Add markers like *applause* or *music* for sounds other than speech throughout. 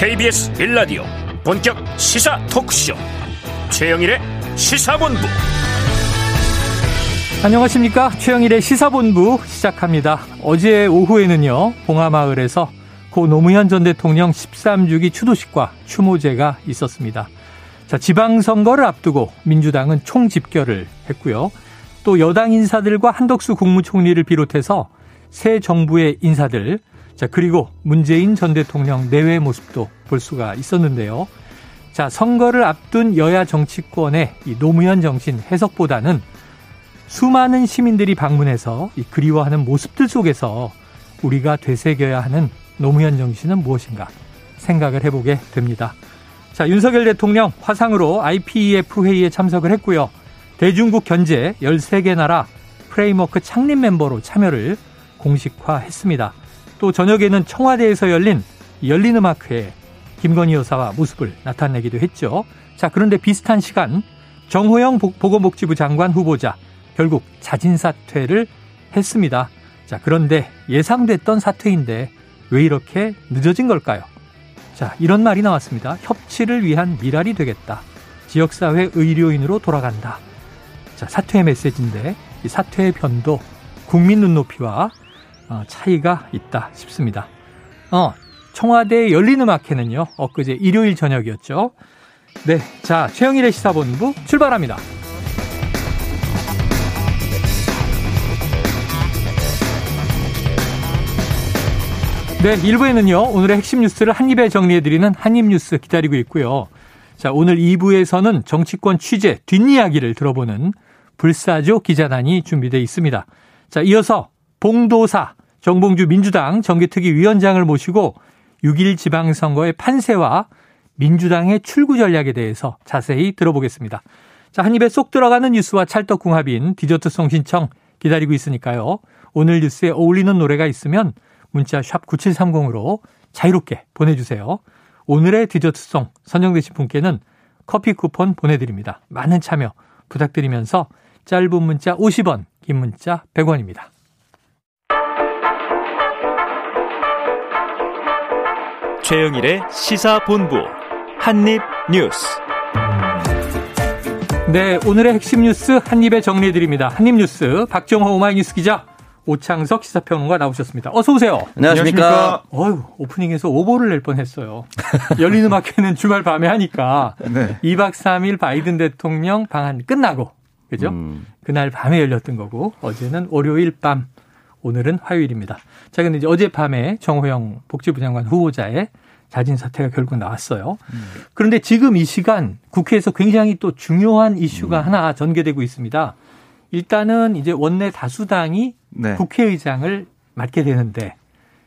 KBS 빌라디오 본격 시사 토크쇼 최영일의 시사본부. 안녕하십니까? 최영일의 시사본부 시작합니다. 어제 오후에는요 봉하마을에서 고 노무현 전 대통령 13주기 추도식과 추모제가 있었습니다. 자 지방선거를 앞두고 민주당은 총집결을 했고요. 또 여당 인사들과 한덕수 국무총리를 비롯해서 새 정부의 인사들 자, 그리고 문재인 전 대통령 내외 모습도 볼 수가 있었는데요. 자, 선거를 앞둔 여야 정치권의 이 노무현 정신 해석보다는 수많은 시민들이 방문해서 이 그리워하는 모습들 속에서 우리가 되새겨야 하는 노무현 정신은 무엇인가 생각을 해보게 됩니다. 자, 윤석열 대통령 화상으로 IPEF 회의에 참석을 했고요. 대중국 견제 13개 나라 프레임워크 창립 멤버로 참여를 공식화했습니다. 또 저녁에는 청와대에서 열린 열린음악회에 김건희 여사와 모습을 나타내기도 했죠. 자, 그런데 비슷한 시간 정호영 보건복지부 장관 후보자 결국 자진 사퇴를 했습니다. 자, 그런데 예상됐던 사퇴인데 왜 이렇게 늦어진 걸까요? 자, 이런 말이 나왔습니다. 협치를 위한 미랄이 되겠다. 지역사회 의료인으로 돌아간다. 자, 사퇴의 메시지인데 이 사퇴의 변도 국민 눈높이와 어, 차이가 있다 싶습니다. 어, 청와대 열린 음악회는요, 엊그제 일요일 저녁이었죠. 네. 자, 최영일의 시사본부 출발합니다. 네, 1부에는요, 오늘의 핵심 뉴스를 한입에 정리해드리는 한입뉴스 기다리고 있고요. 자, 오늘 2부에서는 정치권 취재, 뒷이야기를 들어보는 불사조 기자단이 준비되어 있습니다. 자, 이어서 봉도사, 정봉주 민주당 정기특위 위원장을 모시고 6일 지방선거의 판세와 민주당의 출구 전략에 대해서 자세히 들어보겠습니다. 자, 한 입에 쏙 들어가는 뉴스와 찰떡궁합인 디저트송 신청 기다리고 있으니까요. 오늘 뉴스에 어울리는 노래가 있으면 문자 샵 9730으로 자유롭게 보내주세요. 오늘의 디저트송 선정되신 분께는 커피 쿠폰 보내드립니다. 많은 참여 부탁드리면서 짧은 문자 50원, 긴 문자 100원입니다. 최영일의 시사본부 한입뉴스. 네, 오늘의 핵심 뉴스 한입에 정리해드립니다. 한입뉴스 박정호 오마이뉴스 기자 오창석 시사평론가 나오셨습니다. 어서 오세요. 안녕하십니까. 어휴, 오프닝에서 오보를 낼 뻔했어요. 열린 음악회는 주말 밤에 하니까 네. 2박 3일 바이든 대통령 방한 끝나고 그죠? 음. 그날 밤에 열렸던 거고 어제는 월요일 밤 오늘은 화요일입니다. 자, 근데 이제 어젯밤에 정호영 복지부 장관 후보자의 자진 사퇴가 결국 나왔어요. 음. 그런데 지금 이 시간 국회에서 굉장히 또 중요한 이슈가 음. 하나 전개되고 있습니다. 일단은 이제 원내 다수당이 네. 국회의장을 맡게 되는데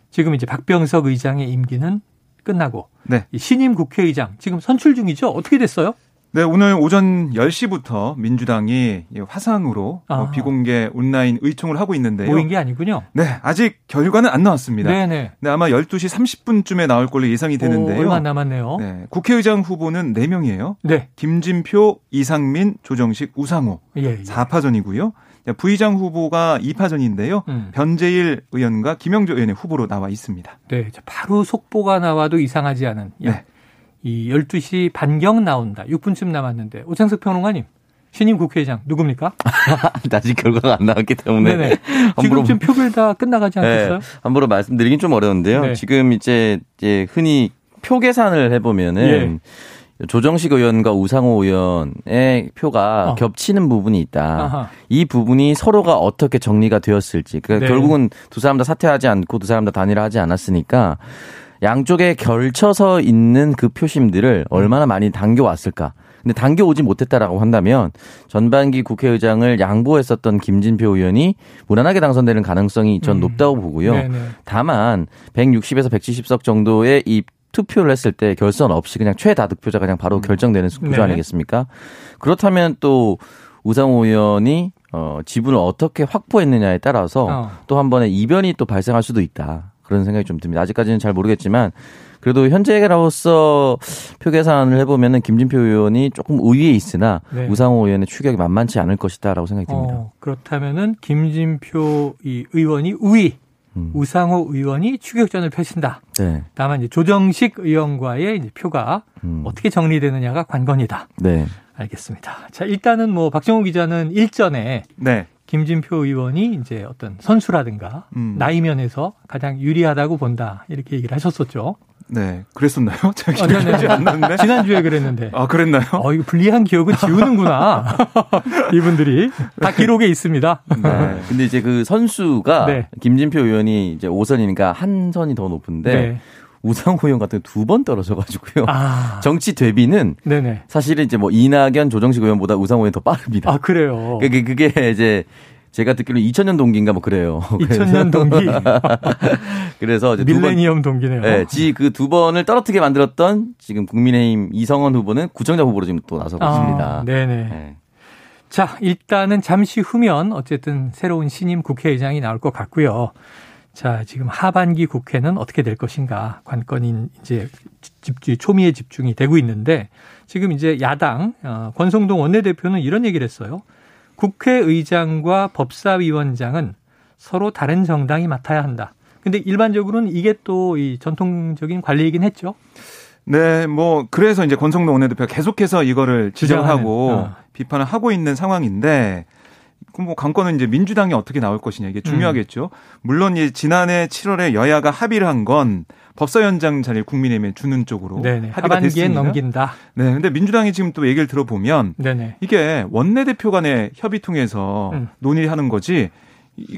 지금 이제 박병석 의장의 임기는 끝나고 네. 신임 국회의장 지금 선출 중이죠. 어떻게 됐어요? 네, 오늘 오전 10시부터 민주당이 화상으로 아. 비공개 온라인 의총을 하고 있는데요. 모인 게 아니군요. 네, 아직 결과는 안 나왔습니다. 네네. 네, 아마 12시 30분쯤에 나올 걸로 예상이 되는데요. 오, 얼마 남았네요. 네, 국회의장 후보는 4명이에요. 네. 김진표, 이상민, 조정식, 우상호. 예, 예. 4파전이고요. 부의장 후보가 2파전인데요. 음. 변재일 의원과 김영조 의원의 후보로 나와 있습니다. 네, 바로 속보가 나와도 이상하지 않은 네. 이 12시 반경 나온다. 6분쯤 남았는데 오창석 평론가님 신임 국회의장 누굽니까? *laughs* 아직 결과가 안 나왔기 때문에 네네. *laughs* 지금쯤 표결 다 끝나가지 네, 않겠어요? 네, 함부로 말씀드리긴 좀 어려운데요. 네. 지금 이제, 이제 흔히 표 계산을 해보면은 예. 조정식 의원과 우상호 의원의 표가 어. 겹치는 부분이 있다. 아하. 이 부분이 서로가 어떻게 정리가 되었을지. 그러니까 네. 결국은 두 사람 다 사퇴하지 않고 두 사람 다 단일화하지 않았으니까 양쪽에 결쳐서 있는 그 표심들을 얼마나 많이 당겨왔을까. 근데 당겨오지 못했다라고 한다면 전반기 국회의장을 양보했었던 김진표 의원이 무난하게 당선되는 가능성이 전 음. 높다고 보고요. 네네. 다만 160에서 170석 정도의 이 투표를 했을 때 결선 없이 그냥 최다득표자가 그냥 바로 음. 결정되는 구조 네. 아니겠습니까? 그렇다면 또 우상호 의원이 어, 지분을 어떻게 확보했느냐에 따라서 어. 또한 번의 이변이 또 발생할 수도 있다. 그런 생각이 좀 듭니다. 아직까지는 잘 모르겠지만 그래도 현재로서 표 계산을 해보면은 김진표 의원이 조금 우위에 있으나 네. 우상호 의원의 추격이 만만치 않을 것이다라고 생각이 듭니다. 어, 그렇다면은 김진표 이 의원이 우위. 음. 우상호 의원이 추격전을 펼친다. 네. 다만 이제 조정식 의원과의 이제 표가 음. 어떻게 정리되느냐가 관건이다. 네. 알겠습니다. 자, 일단은 뭐 박정우 기자는 일전에 네. 김진표 의원이 이제 어떤 선수라든가 음. 나이 면에서 가장 유리하다고 본다 이렇게 얘기를 하셨었죠. 네, 그랬었나요? 제가 기억이 아, 않는데 지난주에 그랬는데. 아, 그랬나요? 어, 이거 불리한 기억은 지우는구나. *laughs* 이분들이 다 기록에 있습니다. 네. 근데 이제 그 선수가 네. 김진표 의원이 이제 5선이니까 한 선이 더 높은데 네. 우상호 의원 같은 두 번 떨어져가지고요. 아. *laughs* 정치 대비는 네네. 사실은 이제 뭐 이낙연, 조정식 의원보다 우상호 의원 더 빠릅니다. 아 그래요. 그게 그게 이제 제가 듣기로는 2000년 동기인가 뭐 그래요. *laughs* 2000년 동기. *laughs* 그래서 이제 밀레니엄 번, 동기네요. 네, 지그 두 번을 떨어뜨게 만들었던 지금 국민의힘 이성원 후보는 구청장 후보로 지금 또 나서고 아, 있습니다. 네네. 네. 자, 일단은 잠시 후면 어쨌든 새로운 신임 국회의장이 나올 것 같고요. 자, 지금 하반기 국회는 어떻게 될 것인가 관건인 이제 집중 초미에 집중이 되고 있는데 지금 이제 야당 어, 권성동 원내대표는 이런 얘기를 했어요. 국회의장과 법사위원장은 서로 다른 정당이 맡아야 한다. 근데 일반적으로는 이게 또 이 전통적인 관리이긴 했죠. 네, 뭐 그래서 이제 권성동 원내대표가 계속해서 이거를 지적하고 어. 비판을 하고 있는 상황인데 그럼 뭐 관건은 이제 민주당이 어떻게 나올 것이냐 이게 중요하겠죠. 음. 물론 이 지난해 7월에 여야가 합의를 한 건 법사위원장 자리를 국민의힘에 주는 쪽으로 네네. 합의가 됐습니다. 넘긴다. 네, 근데 민주당이 지금 또 얘기를 들어보면 네네. 이게 원내대표 간의 협의 통해서 음. 논의하는 거지.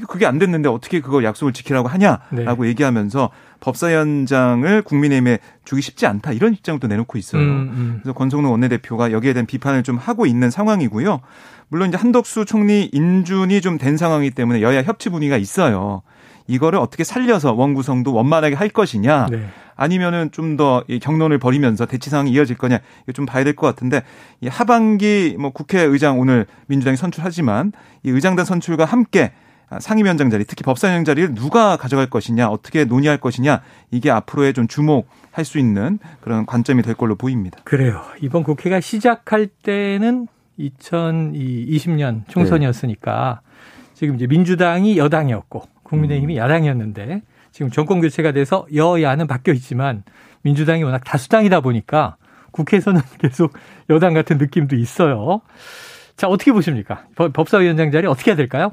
그게 안 됐는데 어떻게 그거 약속을 지키라고 하냐라고 네. 얘기하면서 법사위원장을 국민의힘에 주기 쉽지 않다 이런 입장도 내놓고 있어요. 음, 음. 그래서 권성동 원내대표가 여기에 대한 비판을 좀 하고 있는 상황이고요. 물론 이제 한덕수 총리 인준이 좀 된 상황이기 때문에 여야 협치 분위기가 있어요. 이거를 어떻게 살려서 원구성도 원만하게 할 것이냐 네. 아니면은 좀 더 경론을 벌이면서 대치 상황이 이어질 거냐 이거 좀 봐야 될 것 같은데 이 하반기 뭐 국회의장 오늘 민주당이 선출하지만 이 의장단 선출과 함께 상임위원장 자리 특히 법사위원장 자리를 누가 가져갈 것이냐 어떻게 논의할 것이냐 이게 앞으로의 좀 주목할 수 있는 그런 관점이 될 걸로 보입니다. 그래요. 이번 국회가 시작할 때는 2020년 총선이었으니까 네. 지금 이제 민주당이 여당이었고 국민의힘이 음. 야당이었는데 지금 정권 교체가 돼서 여야는 바뀌어 있지만 민주당이 워낙 다수당이다 보니까 국회에서는 *laughs* 계속 여당 같은 느낌도 있어요. 자, 어떻게 보십니까? 법사위원장 자리 어떻게 해야 될까요?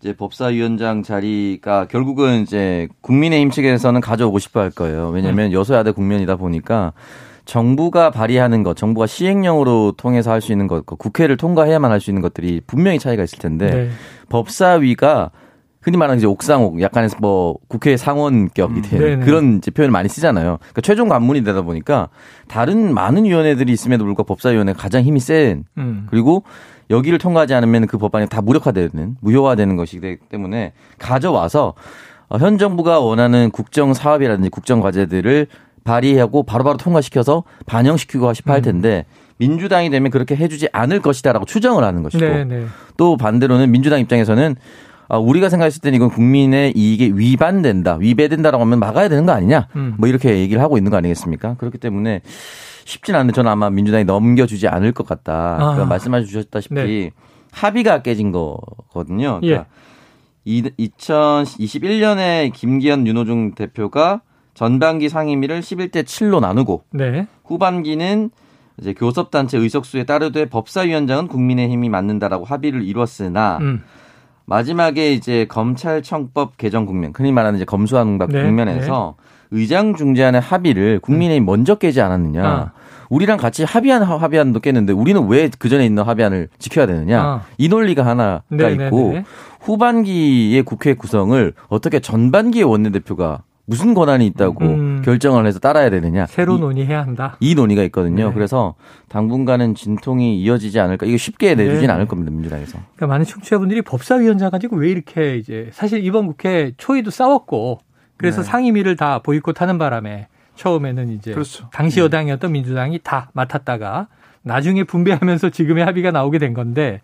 이제 법사위원장 자리가 결국은 이제 국민의힘 측에서는 가져오고 싶어 할 거예요. 왜냐하면 음. 여소야대 국면이다 보니까 정부가 발의하는 것, 정부가 시행령으로 통해서 할 수 있는 것, 국회를 통과해야만 할 수 있는 것들이 분명히 차이가 있을 텐데 네. 법사위가 흔히 말하는 이제 옥상옥, 약간의 뭐 국회 상원격이 된 음, 그런 이제 표현을 많이 쓰잖아요. 그러니까 최종 관문이 되다 보니까 다른 많은 위원회들이 있음에도 불구하고 법사위원회가 가장 힘이 센 음. 그리고 여기를 통과하지 않으면 그 법안이 다 무력화되는 무효화되는 것이기 때문에 가져와서 어, 현 정부가 원하는 국정 사업이라든지 국정 과제들을 발의하고 바로바로 통과시켜서 반영시키고 싶어 할 음. 텐데 민주당이 되면 그렇게 해주지 않을 것이다라고 추정을 하는 것이고 네네. 네. 또 반대로는 민주당 입장에서는 아, 우리가 생각했을 때는 이건 국민의 이익에 위반된다, 위배된다라고 하면 막아야 되는 거 아니냐, 음. 뭐 이렇게 얘기를 하고 있는 거 아니겠습니까? 그렇기 때문에 쉽진 않은데 저는 아마 민주당이 넘겨주지 않을 것 같다. 아. 그러니까 말씀해 주셨다시피 네. 합의가 깨진 거거든요. 그러니까 예. 2021년에 김기현 윤호중 대표가 전반기 상임위를 11대 7로 나누고 네. 후반기는 이제 교섭단체 의석수에 따르되 법사위원장은 국민의힘이 맡는다라고 합의를 이뤘으나 음. 마지막에 이제 검찰청법 개정 국면, 흔히 말하는 이제 검수완박 네. 국면에서 네. 의장 중재안의 합의를 국민의힘이 음. 먼저 깨지 않았느냐. 아. 우리랑 같이 합의한 합의안도 깼는데 우리는 왜 그 전에 있는 합의안을 지켜야 되느냐. 아. 이 논리가 하나가 네네네. 네, 있고 네. 후반기의 국회 구성을 어떻게 전반기의 원내대표가 무슨 권한이 있다고 음. 결정을 해서 따라야 되느냐. 새로 논의해야 한다. 이 논의가 있거든요. 네. 그래서 당분간은 진통이 이어지지 않을까. 이거 쉽게 내주진 네. 않을 겁니다. 민주당에서. 그러니까 많은 청취자분들이 법사위원장 가지고 왜 이렇게 이제 사실 이번 국회 초에도 싸웠고 그래서 네. 상임위를 다 보이콧하는 바람에 처음에는 이제 그렇죠. 당시 네. 여당이었던 민주당이 다 맡았다가 나중에 분배하면서 지금의 합의가 나오게 된 건데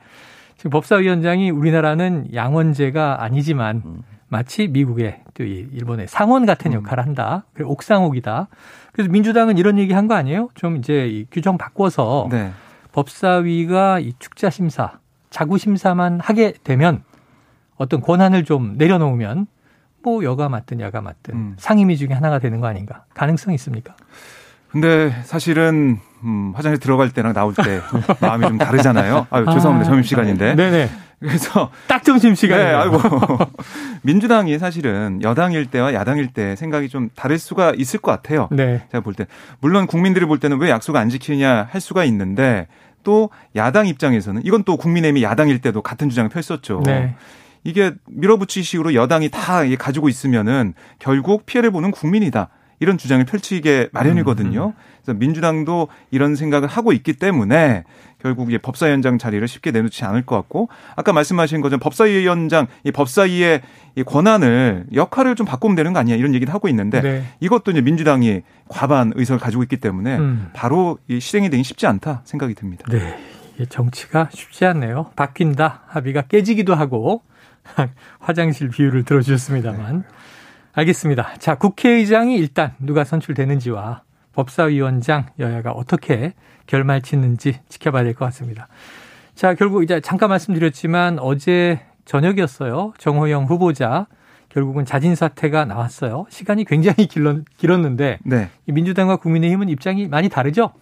지금 법사위원장이 우리나라는 양원제가 아니지만 음. 마치 미국의 또 일본의 상원 같은 음. 역할을 한다. 그래 옥상옥이다. 그래서 민주당은 이런 얘기 한 거 아니에요? 좀 이제 이 규정 바꿔서 네. 법사위가 이 축자 심사, 자구 심사만 하게 되면 어떤 권한을 좀 내려놓으면 뭐 여가 맞든 야가 맞든 음. 상임위 중에 하나가 되는 거 아닌가? 가능성이 있습니까? 근데 사실은 음, 화장실 들어갈 때랑 나올 때 *laughs* 마음이 좀 다르잖아요. 아유, 죄송합니다. 아, 점심 시간인데. 네네. 그래서 딱 점심 시간에. 네, 아이고. *laughs* 민주당이 사실은 여당일 때와 야당일 때 생각이 좀 다를 수가 있을 것 같아요. 네. 제가 볼 때. 물론 국민들이 볼 때는 왜 약속 안 지키냐 할 수가 있는데 또 야당 입장에서는 이건 또 국민의힘이 야당일 때도 같은 주장을 펼쳤죠. 네. 이게 밀어붙이식으로 여당이 다 가지고 있으면은 결국 피해를 보는 국민이다. 이런 주장을 펼치게 마련이거든요. 음, 음. 그래서 민주당도 이런 생각을 하고 있기 때문에 결국 이제 법사위원장 자리를 쉽게 내놓지 않을 것 같고 아까 말씀하신 것처럼 법사위원장 이 법사위의 이 권한을 역할을 좀 바꾸면 되는 거 아니야 이런 얘기를 하고 있는데 네. 이것도 이제 민주당이 과반 의석을 가지고 있기 때문에 음. 바로 이 실행이 되기 쉽지 않다 생각이 듭니다. 네. 정치가 쉽지 않네요. 바뀐다. 합의가 깨지기도 하고 *laughs* 화장실 비유를 들어주셨습니다만. 네. 알겠습니다. 자, 국회의장이 일단 누가 선출되는지와 법사위원장 여야가 어떻게 결말 짓는지 지켜봐야 될 것 같습니다. 자, 결국 이제 잠깐 말씀드렸지만 어제 저녁이었어요. 정호영 후보자 결국은 자진 사퇴가 나왔어요. 시간이 굉장히 길었 는데 네. 민주당과 국민의힘은 입장이 많이 다르죠?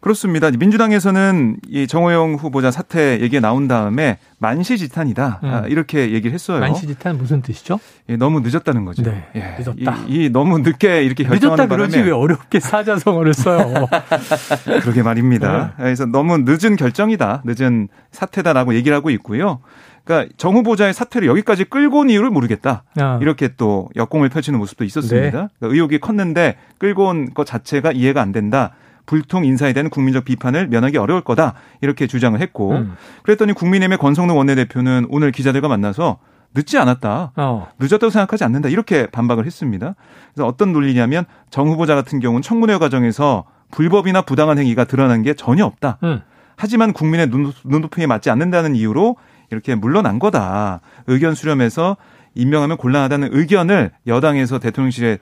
그렇습니다. 민주당에서는 이 정호영 후보자 사퇴 얘기가 나온 다음에 만시지탄이다 음. 이렇게 얘기를 했어요. 만시지탄 무슨 뜻이죠? 예, 너무 늦었다는 거죠. 네, 예, 늦었다. 이, 이, 너무 늦게 이렇게 결정하는 늦었다 그러지 왜 어렵게 사자성어를 써요? *laughs* 그러게 말입니다. 네. 그래서 너무 늦은 결정이다, 늦은 사퇴다라고 얘기를 하고 있고요. 그러니까 정 후보자의 사퇴를 여기까지 끌고 온 이유를 모르겠다. 아. 이렇게 또 역공을 펼치는 모습도 있었습니다. 네. 그러니까 의혹이 컸는데 끌고 온 것 자체가 이해가 안 된다. 불통 인사에 대한 국민적 비판을 면하기 어려울 거다 이렇게 주장을 했고 음. 그랬더니 국민의힘의 권성동 원내대표는 오늘 기자들과 만나서 늦지 않았다. 어. 늦었다고 생각하지 않는다. 이렇게 반박을 했습니다. 그래서 어떤 논리냐면 정 후보자 같은 경우는 청문회 과정에서 불법이나 부당한 행위가 드러난 게 전혀 없다. 음. 하지만 국민의 눈높이에 맞지 않는다는 이유로 이렇게 물러난 거다. 의견 수렴해서 임명하면 곤란하다는 의견을 여당에서 대통령실에 어,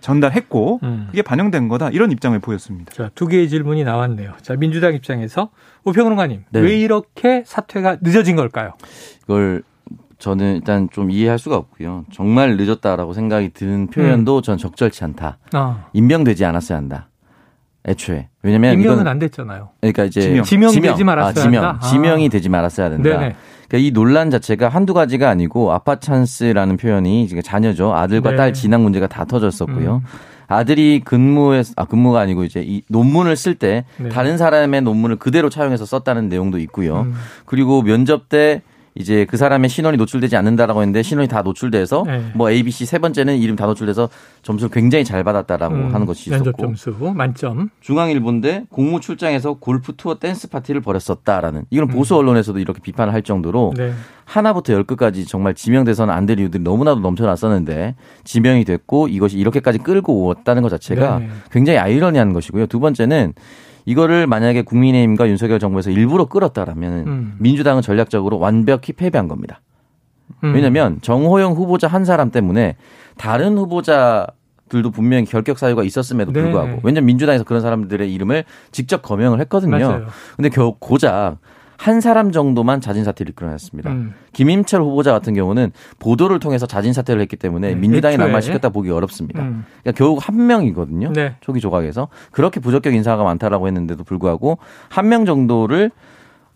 전달했고 음. 그게 반영된 거다 이런 입장을 보였습니다. 자, 두 개의 질문이 나왔네요. 자, 민주당 입장에서 오평론가님 네. 왜 이렇게 사퇴가 늦어진 걸까요? 이걸 저는 일단 좀 이해할 수가 없고요. 정말 늦었다라고 생각이 드는 표현도 음. 전 적절치 않다. 아. 임명되지 않았어야 한다. 애초에. 왜냐면 임명은 안 됐잖아요. 그러니까 이제 지명, 지명 되지 말았어야 아, 지명, 한다. 지명이 되지 말았어야 된다. 네네. 그러니까 이 논란 자체가 한두 가지가 아니고 아빠 찬스라는 표현이 자녀죠. 아들과 네. 딸 진학 문제가 다 터졌었고요. 음. 아들이 근무에 아 근무가 아니고 이제 이 논문을 쓸때 네. 다른 사람의 논문을 그대로 차용해서 썼다는 내용도 있고요. 음. 그리고 면접 때 이제 그 사람의 신원이 노출되지 않는다라고 했는데 신원이 다 노출돼서 네. 뭐 A, B, C 세 번째는 이름 다 노출돼서 점수를 굉장히 잘 받았다라고 음, 하는 것이 있었고 점수 만점. 중앙일보인데 공무 출장에서 골프 투어 댄스 파티를 벌였었다라는 이건 음. 보수 언론에서도 이렇게 비판을 할 정도로 네. 하나부터 열 끝까지 정말 지명돼서는 안 될 이유들이 너무나도 넘쳐났었는데 지명이 됐고 이것이 이렇게까지 끌고 왔다는 것 자체가 네. 굉장히 아이러니한 것이고요. 두 번째는 이거를 만약에 국민의힘과 윤석열 정부에서 일부러 끌었다라면 음. 민주당은 전략적으로 완벽히 패배한 겁니다. 음. 왜냐하면 정호영 후보자 한 사람 때문에 다른 후보자 들도 분명히 결격 사유가 있었음에도 네. 불구하고 네. 왜냐면 민주당에서 그런 사람들의 이름을 직접 거명을 했거든요. 맞아요. 근데 겨 고작 한 사람 정도만 자진 사퇴를 이끌어냈습니다. 음. 김임철 후보자 같은 경우는 보도를 통해서 자진 사퇴를 했기 때문에 음. 민주당이 낙마시켰다 보기 어렵습니다. 음. 그러니까 결국 한 명이거든요. 네. 초기 조각에서 그렇게 부적격 인사가 많다라고 했는데도 불구하고 한 명 정도를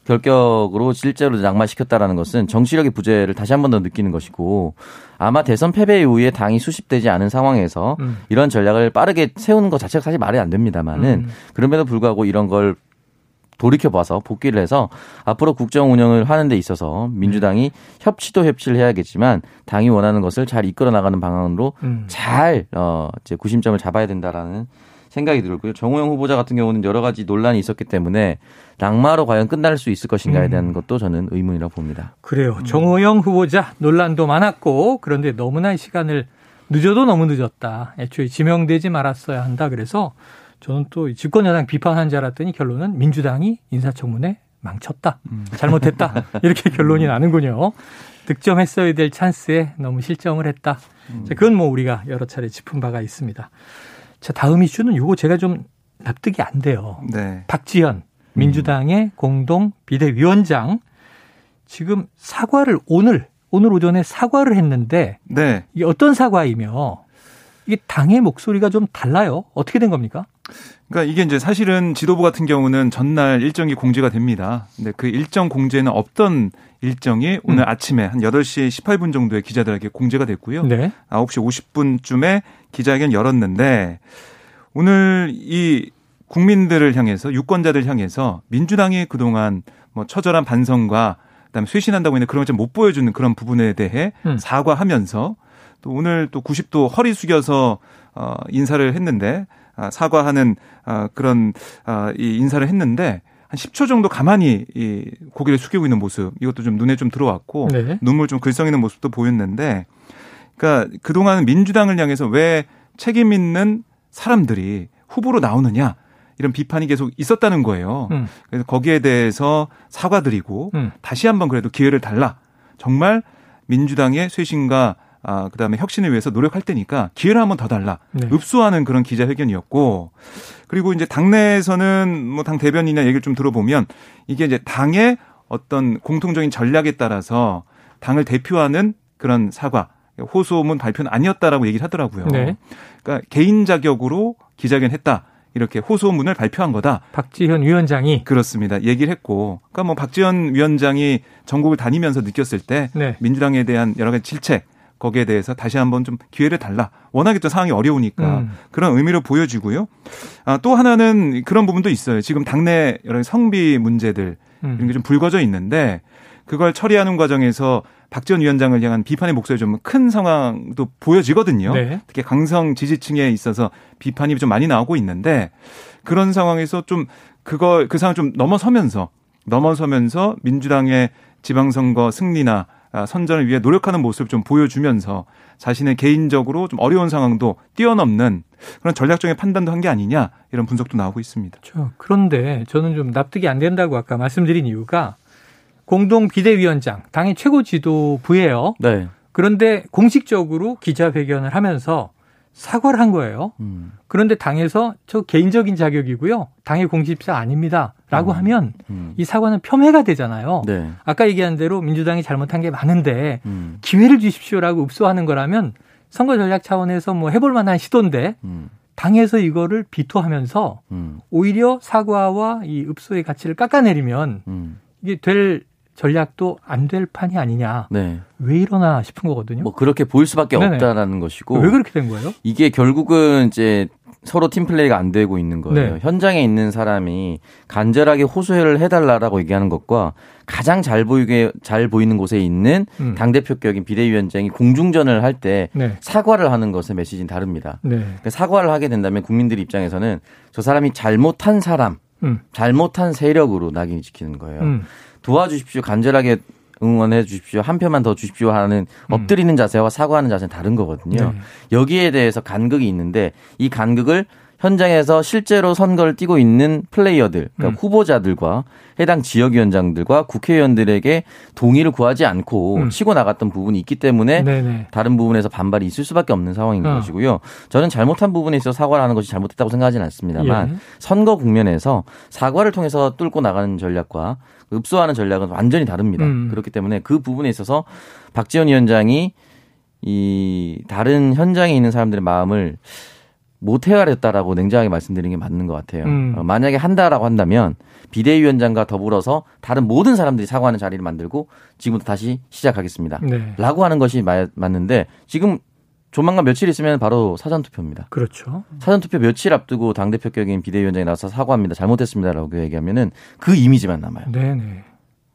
결격으로 실제로 낙마시켰다라는 것은 정치력의 부재를 다시 한 번 더 느끼는 것이고 아마 대선 패배 이후에 당이 수습되지 않은 상황에서 음. 이런 전략을 빠르게 세우는 것 자체가 사실 말이 안 됩니다만은 음. 그럼에도 불구하고 이런 걸 돌이켜 봐서 복귀를 해서 앞으로 국정 운영을 하는 데 있어서 민주당이 협치도 협치를 해야겠지만 당이 원하는 것을 잘 이끌어 나가는 방향으로 음. 잘 어, 이제 구심점을 잡아야 된다라는 생각이 들고요. 정호영 후보자 같은 경우는 여러 가지 논란이 있었기 때문에 낙마로 과연 끝날 수 있을 것인가에 대한 음. 것도 저는 의문이라고 봅니다. 그래요. 정호영 후보자 논란도 많았고 그런데 너무나 시간을 늦어도 너무 늦었다. 애초에 지명되지 말았어야 한다. 그래서 저는 또 집권 여당 비판한 줄 알았더니 결론은 민주당이 인사청문회 망쳤다. 음. 잘못했다. *laughs* 이렇게 결론이 나는군요. 득점했어야 될 찬스에 너무 실점을 했다. 음. 자, 그건 뭐 우리가 여러 차례 짚은 바가 있습니다. 자, 다음 이슈는 요거 제가 좀 납득이 안 돼요. 네. 박지현 민주당의 음. 공동 비대위원장 지금 사과를 오늘 오늘 오전에 사과를 했는데 네. 이게 어떤 사과이며 이게 당의 목소리가 좀 달라요. 어떻게 된 겁니까? 그러니까 이게 이제 사실은 지도부 같은 경우는 전날 일정이 공지가 됩니다. 근데 그 일정 공지에는 없던 일정이 오늘 음. 아침에 한 8시 18분 정도에 기자들에게 공지가 됐고요. 네. 9시 50분쯤에 기자회견 열었는데 오늘 이 국민들을 향해서 유권자들 향해서 민주당이 그동안 뭐 처절한 반성과 그다음에 쇄신한다고 했는데 그런 걸 좀 못 보여주는 그런 부분에 대해 음. 사과하면서 또 오늘 또 90도 허리 숙여서 어 인사를 했는데 아, 사과하는 아, 그런 아, 이 인사를 했는데 한 10초 정도 가만히 이 고개를 숙이고 있는 모습 이것도 좀 눈에 좀 들어왔고 네. 눈물 좀 글썽이는 모습도 보였는데 그러니까 그동안 민주당을 향해서 왜 책임 있는 사람들이 후보로 나오느냐 이런 비판이 계속 있었다는 거예요. 음. 그래서 거기에 대해서 사과드리고 음. 다시 한번 그래도 기회를 달라. 정말 민주당의 쇄신과 아, 그 다음에 혁신을 위해서 노력할 테니까 기회를 한번 더 달라. 네. 읍수하는 그런 기자회견이었고, 그리고 이제 당내에서는 뭐 당 대변인이나 얘기를 좀 들어보면 이게 이제 당의 어떤 공통적인 전략에 따라서 당을 대표하는 그런 사과, 호소문 발표는 아니었다라고 얘기를 하더라고요. 네. 그러니까 개인 자격으로 기자회견 했다. 이렇게 호소문을 발표한 거다. 박지현 위원장이 그렇습니다. 얘기를 했고, 그러니까 뭐 박지현 위원장이 전국을 다니면서 느꼈을 때 네. 민주당에 대한 여러 가지 질책 거기에 대해서 다시 한번 좀 기회를 달라. 워낙에 또 상황이 어려우니까 음. 그런 의미로 보여지고요. 아, 또 하나는 그런 부분도 있어요. 지금 당내 여러 성비 문제들 음. 이런 게 좀 불거져 있는데 그걸 처리하는 과정에서 박지원 위원장을 향한 비판의 목소리 좀 큰 상황도 보여지거든요. 네. 특히 강성 지지층에 있어서 비판이 좀 많이 나오고 있는데 그런 상황에서 좀 그거 그 상황 좀 넘어서면서 넘어서면서 민주당의 지방선거 승리나 아, 선전을 위해 노력하는 모습을 좀 보여주면서 자신의 개인적으로 좀 어려운 상황도 뛰어넘는 그런 전략적인 판단도 한 게 아니냐 이런 분석도 나오고 있습니다. 그렇죠. 그런데 저는 좀 납득이 안 된다고 아까 말씀드린 이유가 공동 비대위원장 당의 최고 지도부예요. 네. 그런데 공식적으로 기자회견을 하면서 사과를 한 거예요. 음. 그런데 당에서 저 개인적인 자격이고요. 당의 공식사 아닙니다. 라고 음. 하면 음. 이 사과는 폄훼가 되잖아요. 네. 아까 얘기한 대로 민주당이 잘못한 게 많은데 음. 기회를 주십시오라고 읍소하는 거라면 선거 전략 차원에서 뭐 해볼 만한 시도인데 음. 당에서 이거를 비토하면서 음. 오히려 사과와 이 읍소의 가치를 깎아내리면 이게 될 전략도 안 될 판이 아니냐. 네. 왜 이러나 싶은 거거든요. 뭐 그렇게 보일 수밖에 네네. 없다라는 것이고. 왜 그렇게 된 거예요? 이게 결국은 이제 서로 팀 플레이가 안 되고 있는 거예요. 네. 현장에 있는 사람이 간절하게 호소를 해달라라고 얘기하는 것과 가장 잘 보이게 잘 보이는 곳에 있는 음. 당 대표격인 비대위원장이 공중전을 할때 네. 사과를 하는 것의 메시지는 다릅니다. 네. 그러니까 사과를 하게 된다면 국민들 입장에서는 저 사람이 잘못한 사람, 음. 잘못한 세력으로 낙인이 찍히는 거예요. 음. 도와주십시오. 간절하게 응원해 주십시오. 한 표만 더 주십시오 하는 음. 엎드리는 자세와 사과하는 자세는 다른 거거든요. 네. 여기에 대해서 간극이 있는데 이 간극을 현장에서 실제로 선거를 뛰고 있는 플레이어들, 그러니까 음. 후보자들과 해당 지역위원장들과 국회의원들에게 동의를 구하지 않고 음. 치고 나갔던 부분이 있기 때문에 네네. 다른 부분에서 반발이 있을 수밖에 없는 상황인 어. 것이고요. 저는 잘못한 부분에 있어서 사과를 하는 것이 잘못됐다고 생각하지는 않습니다만 예. 선거 국면에서 사과를 통해서 뚫고 나가는 전략과 읍소하는 전략은 완전히 다릅니다. 음. 그렇기 때문에 그 부분에 있어서 박지원 위원장이 이 다른 현장에 있는 사람들의 마음을 못 헤아렸다라고 냉정하게 말씀드리는 게 맞는 것 같아요. 음. 어, 만약에 한다라고 한다면 비대위원장과 더불어서 다른 모든 사람들이 사과하는 자리를 만들고 지금부터 다시 시작하겠습니다. 네. 라고 하는 것이 맞는데 지금 조만간 며칠 있으면 바로 사전투표입니다. 그렇죠. 사전투표 며칠 앞두고 당대표 격인 비대위원장이 나와서 사과합니다. 잘못했습니다라고 얘기하면은 그 이미지만 남아요. 네네.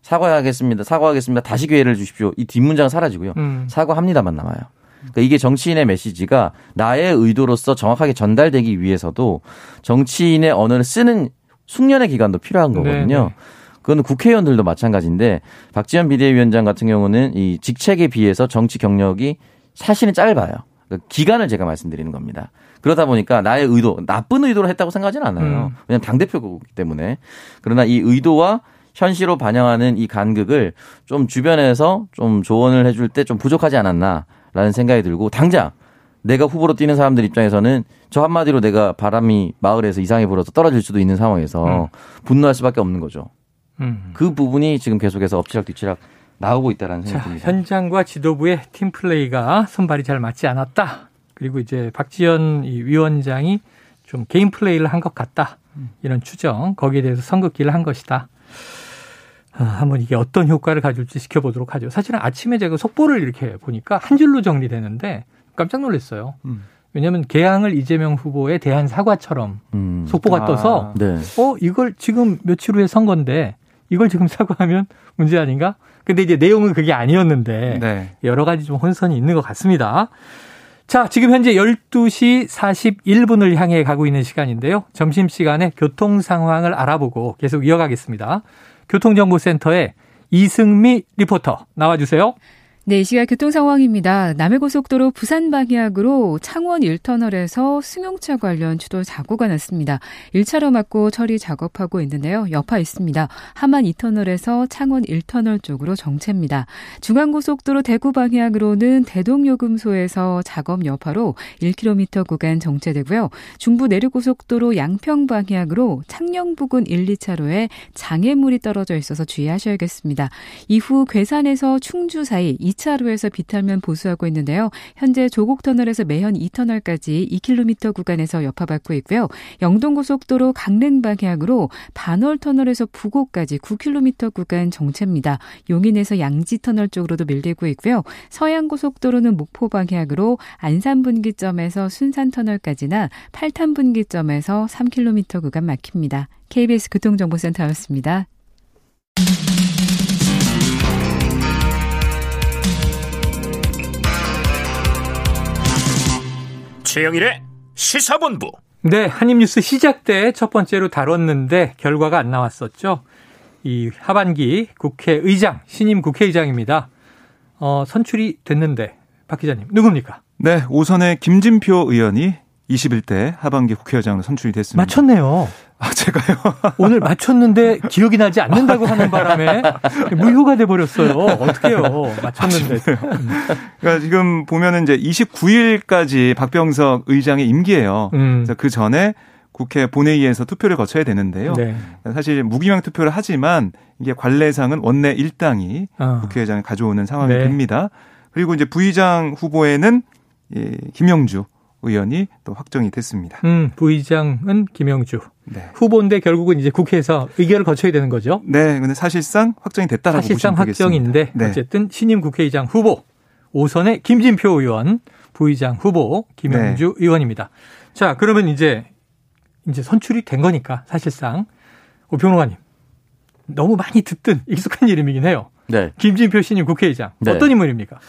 사과하겠습니다. 사과하겠습니다. 다시 기회를 주십시오. 이 뒷문장은 사라지고요. 음. 사과합니다만 남아요. 그러니까 이게 정치인의 메시지가 나의 의도로서 정확하게 전달되기 위해서도 정치인의 언어를 쓰는 숙련의 기간도 필요한 거거든요. 네네. 그건 국회의원들도 마찬가지인데 박지원 비대위원장 같은 경우는 이 직책에 비해서 정치 경력이 사실은 짧아요. 그러니까 기간을 제가 말씀드리는 겁니다. 그러다 보니까 나의 의도, 나쁜 의도로 했다고 생각하지는 않아요. 음. 왜냐하면 당대표이기 때문에. 그러나 이 의도와 현실로 반영하는 이 간극을 좀 주변에서 좀 조언을 해줄 때 좀 부족하지 않았나 라는 생각이 들고 당장 내가 후보로 뛰는 사람들 입장에서는 저 한마디로 내가 바람이 마을에서 이상이 불어서 떨어질 수도 있는 상황에서 음. 분노할 수밖에 없는 거죠. 음. 그 부분이 지금 계속해서 엎치락 뒤치락 나오고 있다라는 생각이 듭니다. 현장과 지도부의 팀 플레이가 손발이 잘 맞지 않았다. 그리고 이제 박지원 위원장이 좀 개인 플레이를 한 것 같다. 이런 추정, 거기에 대해서 선긋기를 한 것이다. 아, 한번 이게 어떤 효과를 가질지 지켜보도록 하죠. 사실은 아침에 제가 속보를 이렇게 보니까 한 줄로 정리되는데 깜짝 놀랐어요. 음. 왜냐하면 개항을 이재명 후보에 대한 사과처럼 음. 속보가 아, 떠서 네. 어 이걸 지금 며칠 후에 선건데 이걸 지금 *laughs* 사과하면 문제 아닌가? 근데 이제 내용은 그게 아니었는데 네. 여러 가지 좀 혼선이 있는 것 같습니다. 자, 지금 현재 12시 41분을 향해 가고 있는 시간인데요. 점심시간에 교통 상황을 알아보고 계속 이어가겠습니다. 교통정보센터의 이승미 리포터 나와주세요. 네, 이 시각 교통 상황입니다. 남해고속도로 부산 방향으로 창원 1터널에서 승용차 관련 추돌 사고가 났습니다. 1차로 막고 처리 작업하고 있는데요. 여파 있습니다. 하만 2터널에서 창원 1터널 쪽으로 정체입니다. 중앙고속도로 대구 방향으로는 대동요금소에서 작업 여파로 1km 구간 정체되고요. 중부 내륙고속도로 양평 방향으로 창녕 부근 1, 2차로에 장애물이 떨어져 있어서 주의하셔야겠습니다. 이후 괴산에서 충주 사이 2차로에서 비탈면 보수하고 있는데요. 현재 조곡터널에서 매현 2터널까지 2km 구간에서 여파받고 있고요. 영동고속도로 강릉 방향으로 반월터널에서 부곡까지 9km 구간 정체입니다. 용인에서 양지터널 쪽으로도 밀리고 있고요. 서양고속도로는 목포 방향으로 안산분기점에서 순산터널까지나 팔탄분기점에서 3km 구간 막힙니다. KBS 교통정보센터였습니다. 최영일의 시사본부. 네, 한입뉴스 시작 때 첫 번째로 다뤘는데 결과가 안 나왔었죠. 이 하반기 국회의장, 신임 국회의장입니다. 어, 선출이 됐는데 박 기자님 누굽니까? 네, 오선의 김진표 의원이 21대 하반기 국회의장으로 선출이 됐습니다. 맞췄네요. 아, 제가요? *laughs* 오늘 맞췄는데 기억이 나지 않는다고 하는 바람에 무효가 돼 버렸어요. 어떡해요. 맞췄는데. 그러니까 지금 보면은 이제 29일까지 박병석 의장의 임기예요. 음. 그 전에 국회 본회의에서 투표를 거쳐야 되는데요. 네. 사실 무기명 투표를 하지만 이게 관례상은 원내 일당이 어. 국회의장을 가져오는 상황이 네. 됩니다. 그리고 이제 부의장 후보에는 예, 김영주 의원이 또 확정이 됐습니다. 음, 부의장은 김영주. 네. 후보인데 결국은 이제 국회에서 의결을 거쳐야 되는 거죠. 네, 근데 사실상 확정이 됐다라고 사실상 확정인데 네. 어쨌든 신임 국회의장 후보 5선의 김진표 의원, 부의장 후보 김영주 네. 의원입니다. 자, 그러면 이제 이제 선출이 된 거니까 사실상 오 평론가님 너무 많이 듣던 익숙한 이름이긴 해요. 네. 김진표 신임 국회의장 네. 어떤 인물입니까?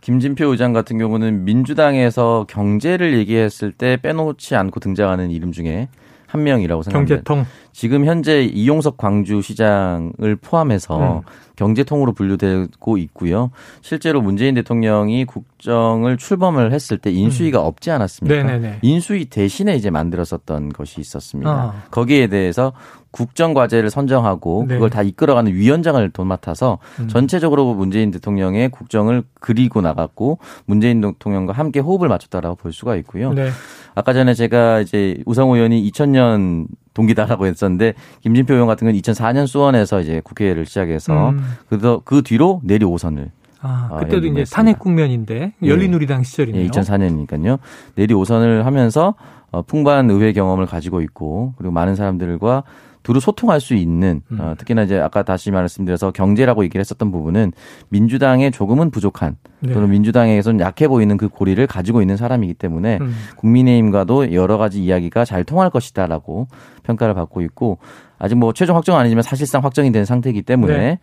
김진표 의장 같은 경우는 민주당에서 경제를 얘기했을 때 빼놓지 않고 등장하는 이름 중에 한 명이라고 생각합니다. 경제통. 지금 현재 이용석 광주시장을 포함해서 음. 경제통으로 분류되고 있고요. 실제로 문재인 대통령이 국정을 출범을 했을 때 인수위가 음. 없지 않았습니까? 네네네. 인수위 대신에 이제 만들었었던 것이 있었습니다. 아. 거기에 대해서 국정 과제를 선정하고 네. 그걸 다 이끌어가는 위원장을 도맡아서 음. 전체적으로 문재인 대통령의 국정을 그리고 나갔고 문재인 대통령과 함께 호흡을 맞췄다라고 볼 수가 있고요. 네. 아까 전에 제가 이제 우상호 의원이 2000년 동기다라고 했었는데 김진표 의원 같은 경우는 2004년 수원에서 이제 국회를 시작해서 음. 그, 그 뒤로 내리 5선을 아, 어, 그때도 이제 탄핵 국면인데 예. 열린우리당 시절이네요. 예, 2004년이니까요. 내리 5선을 하면서 어, 풍부한 의회 경험을 가지고 있고 그리고 많은 사람들과 두루 소통할 수 있는 음. 어, 특히나 이제 아까 다시 말씀드려서 경제라고 얘기를 했었던 부분은 민주당에 조금은 부족한 네. 또는 민주당에서는 약해 보이는 그 고리를 가지고 있는 사람이기 때문에 음. 국민의힘과도 여러 가지 이야기가 잘 통할 것이다라고 평가를 받고 있고 아직 뭐 최종 확정은 아니지만 사실상 확정이 된 상태이기 때문에 네.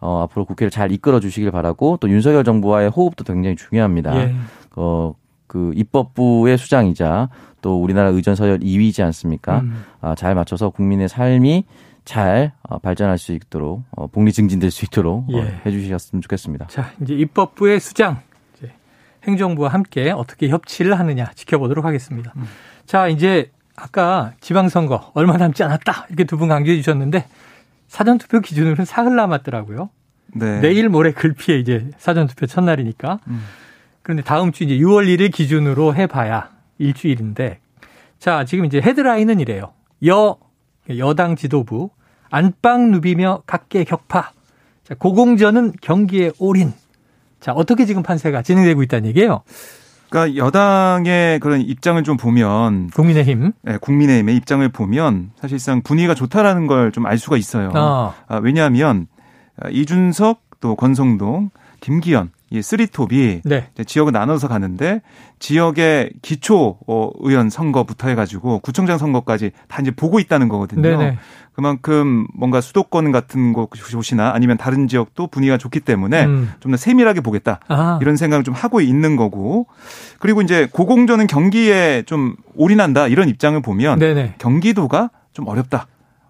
어, 앞으로 국회를 잘 이끌어 주시길 바라고 또 윤석열 정부와의 호흡도 굉장히 중요합니다. 예. 어, 그 입법부의 수장이자 또 우리나라 의전 서열 2위지 않습니까? 음. 아, 잘 맞춰서 국민의 삶이 잘 어, 발전할 수 있도록 어, 복리 증진될 수 있도록 어, 예. 해주셨으면 좋겠습니다. 자 이제 입법부의 수장 이제 행정부와 함께 어떻게 협치를 하느냐 지켜보도록 하겠습니다. 음. 자 이제 아까 지방선거 얼마 남지 않았다 이렇게 두 분 강조해 주셨는데 사전투표 기준으로는 사흘 남았더라고요. 네. 내일 모레 글피에 이제 사전투표 첫날이니까. 음. 그런데 다음 주 이제 6월 1일 기준으로 해봐야 일주일인데 자 지금 이제 헤드라인은 이래요. 여 여당 지도부 안방 누비며 각계 격파 자, 고공전은 경기에 올인. 자, 어떻게 지금 판세가 진행되고 있다는 얘기예요? 그러니까 여당의 그런 입장을 좀 보면 국민의힘, 네, 국민의힘의 입장을 보면 사실상 분위기가 좋다라는 걸 좀 알 수가 있어요. 어. 아, 왜냐하면 이준석 또 권성동, 김기현 이 쓰리톱이 네. 지역을 나눠서 가는데 지역의 기초 어, 의원 선거부터 해가지고 구청장 선거까지 다 이제 보고 있다는 거거든요. 네네. 그만큼 뭔가 수도권 같은 곳이나 아니면 다른 지역도 분위기가 좋기 때문에 음. 좀더 세밀하게 보겠다 아하. 이런 생각을 좀 하고 있는 거고 그리고 이제 고공전은 경기에 좀 올인한다 이런 입장을 보면 네네. 경기도가 좀 어렵다.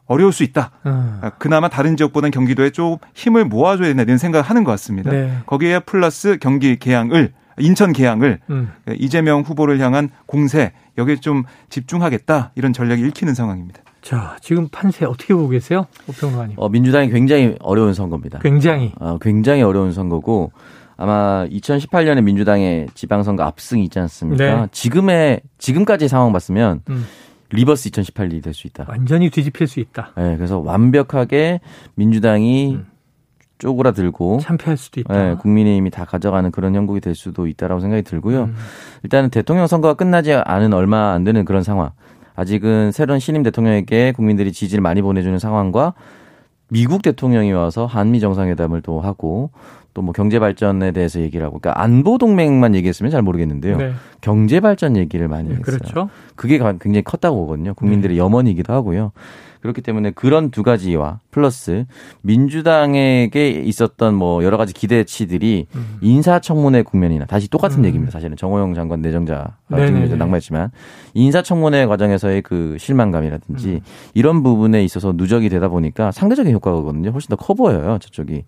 어려울 수 있다. 음. 그나마 다른 지역보다는 경기도에 좀 힘을 모아줘야 된다 이런 생각을 하는 것 같습니다. 네. 거기에 플러스 경기 개항을 인천 개항을 음. 이재명 후보를 향한 공세 여기에 좀 집중하겠다 이런 전략이 읽히는 상황입니다. 자, 지금 판세 어떻게 보고 계세요? 오평론가님. 어, 민주당이 굉장히 어려운 선거입니다. 굉장히. 어, 굉장히 어려운 선거고 아마 2018년에 민주당의 지방선거 압승이 있지 않습니까? 네. 지금의 지금까지 상황 봤으면 음. reverse 2018이 될 수 있다. 완전히 뒤집힐 수 있다. 네, 그래서 완벽하게 민주당이 음. 쪼그라들고 참패할 수도 있다. 네, 국민의힘이 다 가져가는 그런 형국이 될 수도 있다라고 생각이 들고요. 음. 일단은 대통령 선거가 끝나지 않은 얼마 안 되는 그런 상황. 아직은 새로운 신임 대통령에게 국민들이 지지를 많이 보내주는 상황과 미국 대통령이 와서 한미 정상회담을 또 하고 또 뭐 경제 발전에 대해서 얘기를 하고 그러니까 안보 동맹만 얘기했으면 잘 모르겠는데요. 네. 경제 발전 얘기를 많이 네, 했어요. 그렇죠. 그게 굉장히 컸다고 보거든요. 국민들의 네. 염원이기도 하고요. 그렇기 때문에 그런 두 가지와 플러스 민주당에게 있었던 뭐 여러 가지 기대치들이 음. 인사청문회 국면이나 다시 똑같은 음. 얘기입니다. 사실은 정호영 장관 내정자 증명자 낙마했지만 인사청문회 과정에서의 그 실망감이라든지 음. 이런 부분에 있어서 누적이 되다 보니까 상대적인 효과거든요. 훨씬 더 커 보여요. 저쪽이.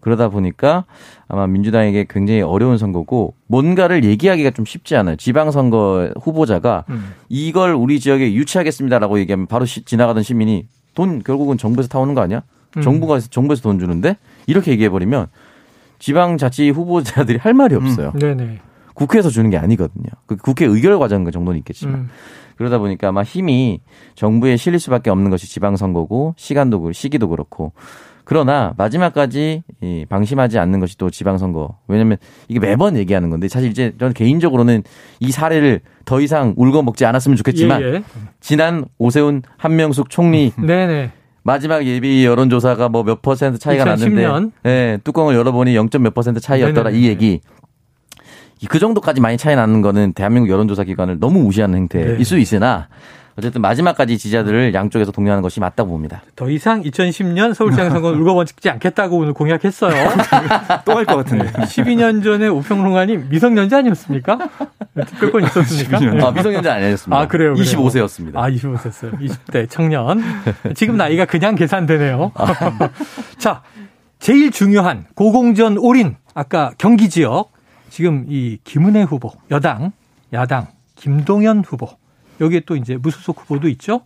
그러다 보니까 아마 민주당에게 굉장히 어려운 선거고 뭔가를 얘기하기가 좀 쉽지 않아요. 지방선거 후보자가 음. 이걸 우리 지역에 유치하겠습니다라고 얘기하면 바로 시, 지나가던 시민이 돈 결국은 정부에서 타오는 거 아니야? 음. 정부가 정부에서 돈 주는데 이렇게 얘기해 버리면 지방자치 후보자들이 할 말이 음. 없어요. 음. 네네. 국회에서 주는 게 아니거든요. 그 국회 의결 과정 정도는 있겠지만 음. 그러다 보니까 아마 힘이 정부에 실릴 수밖에 없는 것이 지방선거고 시간도 시기도 그렇고 그러나 마지막까지 이 방심하지 않는 것이 또 지방선거. 왜냐면 이게 매번 얘기하는 건데 사실 이제 저는 개인적으로는 이 사례를 더 이상 울고 먹지 않았으면 좋겠지만 예, 예. 지난 오세훈 한명숙 총리 네네. *laughs* 마지막 예비 여론조사가 뭐 몇 퍼센트 차이가 2010년. 났는데 네, 뚜껑을 열어보니 0. 몇 퍼센트 차이였더라 네네. 이 얘기. 그 정도까지 많이 차이 나는 거는 대한민국 여론조사 기관을 너무 무시하는 행태일 네. 수 있으나 어쨌든 마지막까지 지지자들을 양쪽에서 동료하는 것이 맞다고 봅니다. 더 이상 2010년 서울시장 선거 *laughs* 울고번 찍지 않겠다고 오늘 공약했어요. *laughs* 또 할 것 같은데. 12년 전에 우평론가님 미성년자 아니었습니까? 특별권 있었습니까? 아, 미성년자 아니었습니다. 아, 그래요? 그래요. 25세였습니다. 아, 25세였어요. 20대 청년. 지금 나이가 그냥 계산되네요. *laughs* 자, 제일 중요한 고공전 올인. 아까 경기 지역. 지금 이 김은혜 후보, 여당, 야당, 김동연 후보. 여기에 또 이제 무소속 후보도 있죠.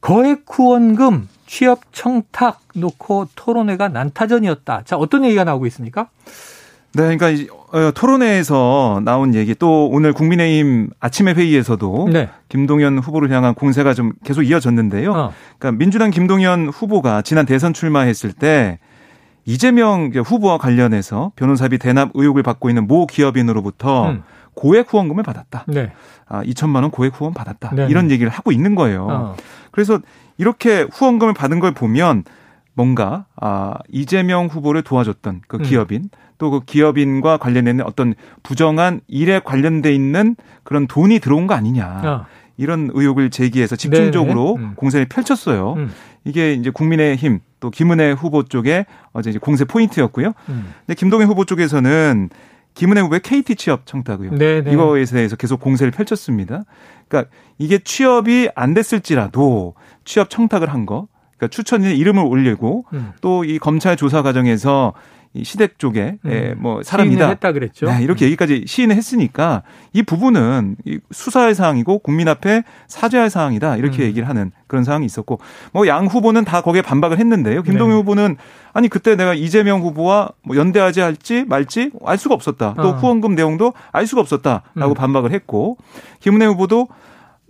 거액 후원금 취업 청탁 놓고 토론회가 난타전이었다. 자, 어떤 얘기가 나오고 있습니까? 네, 그러니까 어, 토론회에서 나온 얘기 또 오늘 국민의힘 아침의 회의에서도 네. 김동연 후보를 향한 공세가 좀 계속 이어졌는데요. 어. 그러니까 민주당 김동연 후보가 지난 대선 출마했을 때 이재명 후보와 관련해서 변호사비 대납 의혹을 받고 있는 모 기업인으로부터 음. 고액 후원금을 받았다. 네. 아, 2천만 원 고액 후원 받았다. 네 이런 얘기를 하고 있는 거예요. 어. 그래서 이렇게 후원금을 받은 걸 보면 뭔가 아, 이재명 후보를 도와줬던 그 음. 기업인 음. 또그 기업인과 관련된 어떤 부정한 일에 관련돼 있는 그런 돈이 들어온 거 아니냐. 어. 이런 의혹을 제기해서 집중적으로 음. 공세를 펼쳤어요. 음. 이게 이제 국민의힘 또 김은혜 후보 쪽에 어제 이제 공세 포인트였고요. 음. 근데 김동연 후보 쪽에서는 김은혜 후보의 KT 취업 청탁이요. 네네. 이거에 대해서 계속 공세를 펼쳤습니다. 그러니까 이게 취업이 안 됐을지라도 취업 청탁을 한 거, 그러니까 추천인의 이름을 올리고 음. 또이 검찰 조사 과정에서 이 시댁 쪽에 음. 예, 뭐 사람이다. 했다 그랬죠. 네, 이렇게 음. 얘기까지 시인을 했으니까 이 부분은 수사할 사항이고 국민 앞에 사죄할 사항이다 이렇게 음. 얘기를 하는 그런 상황이 있었고 뭐 양 후보는 다 거기에 반박을 했는데요. 김동연 네. 후보는 아니 그때 내가 이재명 후보와 뭐 연대하지 할지 말지 알 수가 없었다. 또 어. 후원금 내용도 알 수가 없었다라고 음. 반박을 했고 김은혜 후보도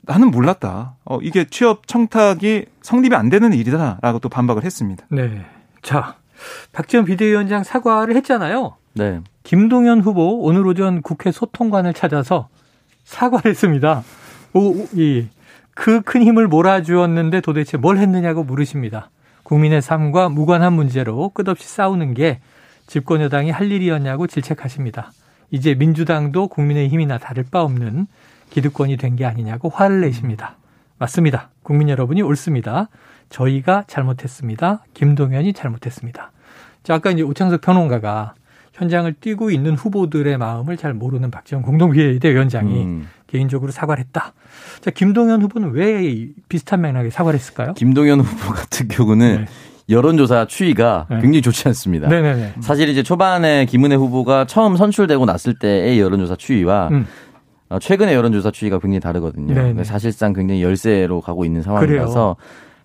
나는 몰랐다. 어, 이게 취업 청탁이 성립이 안 되는 일이다라고 또 반박을 했습니다. 네. 자, 박지원 비대위원장 사과를 했잖아요. 네. 김동연 후보 오늘 오전 국회 소통관을 찾아서 사과를 했습니다. 오, 이, 그 큰 힘을 몰아주었는데 도대체 뭘 했느냐고 물으십니다. 국민의 삶과 무관한 문제로 끝없이 싸우는 게 집권 여당이 할 일이었냐고 질책하십니다. 이제 민주당도 국민의 힘이나 다를 바 없는 기득권이 된 게 아니냐고 화를 내십니다. 맞습니다. 국민 여러분이 옳습니다. 저희가 잘못했습니다. 김동연이 잘못했습니다. 자, 아까 이제 오창석 평론가가 현장을 뛰고 있는 후보들의 마음을 잘 모르는 박지원 공동비대위원장이 음. 개인적으로 사과를 했다. 자, 김동연 후보는 왜 비슷한 맥락에 사과를 했을까요? 김동연 후보 같은 경우는 네. 여론조사 추이가 네. 굉장히 좋지 않습니다. 네네네. 사실 이제 초반에 김은혜 후보가 처음 선출되고 났을 때의 여론조사 추이와 음. 어, 최근의 여론조사 추이가 굉장히 다르거든요. 네네. 사실상 굉장히 열세로 가고 있는 상황이라서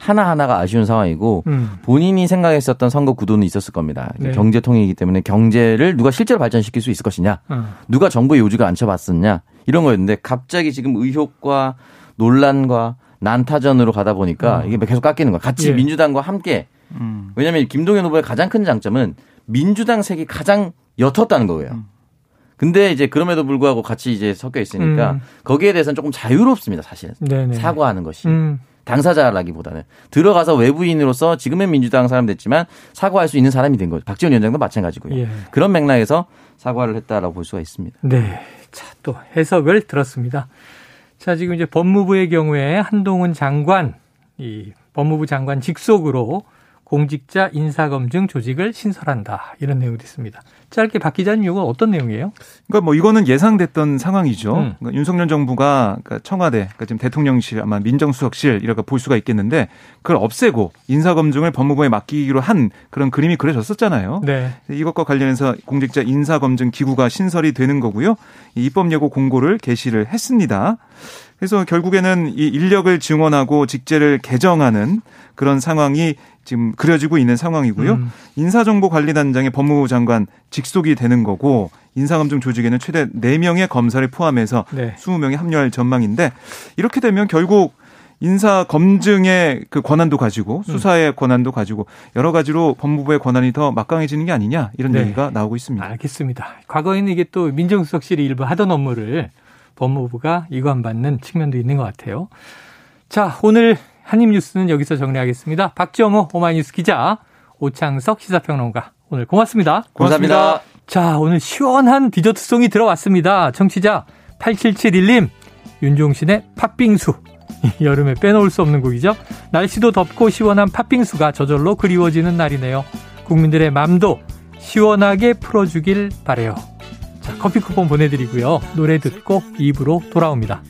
하나하나가 아쉬운 상황이고 음. 본인이 생각했었던 선거 구도는 있었을 겁니다. 네. 경제 통일이기 때문에 경제를 누가 실제로 발전시킬 수 있을 것이냐, 음. 누가 정부의 요지가 앉혀봤었냐 이런 거였는데 갑자기 지금 의혹과 논란과 난타전으로 가다 보니까 음. 이게 계속 깎이는 거야. 같이 예. 민주당과 함께 음. 왜냐하면 김동연 후보의 가장 큰 장점은 민주당 색이 가장 옅었다는 거예요. 음. 근데 이제 그럼에도 불구하고 같이 이제 섞여 있으니까 음. 거기에 대해서는 조금 자유롭습니다, 사실. 네네. 사과하는 것이. 음. 당사자라기보다는 들어가서 외부인으로서 지금의 민주당 사람 됐지만 사과할 수 있는 사람이 된 거죠. 박지원 위원장도 마찬가지고요. 예. 그런 맥락에서 사과를 했다라고 볼 수가 있습니다. 네. 자, 또 해석을 들었습니다. 자, 지금 이제 법무부의 경우에 한동훈 장관, 이 법무부 장관 직속으로 공직자 인사검증 조직을 신설한다. 이런 내용도 있습니다. 짧게 박 기자님 이건 어떤 내용이에요? 그러니까 뭐 이거는 예상됐던 상황이죠. 음. 그러니까 윤석열 정부가 그러니까 청와대, 그러니까 지금 대통령실 아마 민정수석실 이렇게 볼 수가 있겠는데 그걸 없애고 인사검증을 법무부에 맡기기로 한 그런 그림이 그려졌었잖아요. 네. 이것과 관련해서 공직자 인사검증 기구가 신설이 되는 거고요. 입법 예고 공고를 게시를 했습니다. 그래서 결국에는 이 인력을 증원하고 직제를 개정하는 그런 상황이 지금 그려지고 있는 상황이고요. 음. 인사정보관리단장의 법무부 장관 직속이 되는 거고 인사검증 조직에는 최대 4명의 검사를 포함해서 네. 20명이 합류할 전망인데 이렇게 되면 결국 인사 검증의 그 권한도 가지고 음. 수사의 음. 권한도 가지고 여러 가지로 법무부의 권한이 더 막강해지는 게 아니냐 이런 네. 얘기가 나오고 있습니다. 알겠습니다. 과거에는 이게 또 민정수석실이 일부 하던 업무를 법무부가 이관받는 측면도 있는 것 같아요. 자, 오늘 한입 뉴스는 여기서 정리하겠습니다. 박정호 오마이뉴스 기자, 오창석 시사평론가 오늘 고맙습니다. 고맙습니다. 고맙습니다. 자, 오늘 시원한 디저트송이 들어왔습니다. 청취자 8771님, 윤종신의 팥빙수. *laughs* 여름에 빼놓을 수 없는 곡이죠. 날씨도 덥고 시원한 팥빙수가 저절로 그리워지는 날이네요. 국민들의 맘도 시원하게 풀어주길 바래요. 자, 커피 쿠폰 보내드리고요. 노래 듣고 입으로 돌아옵니다.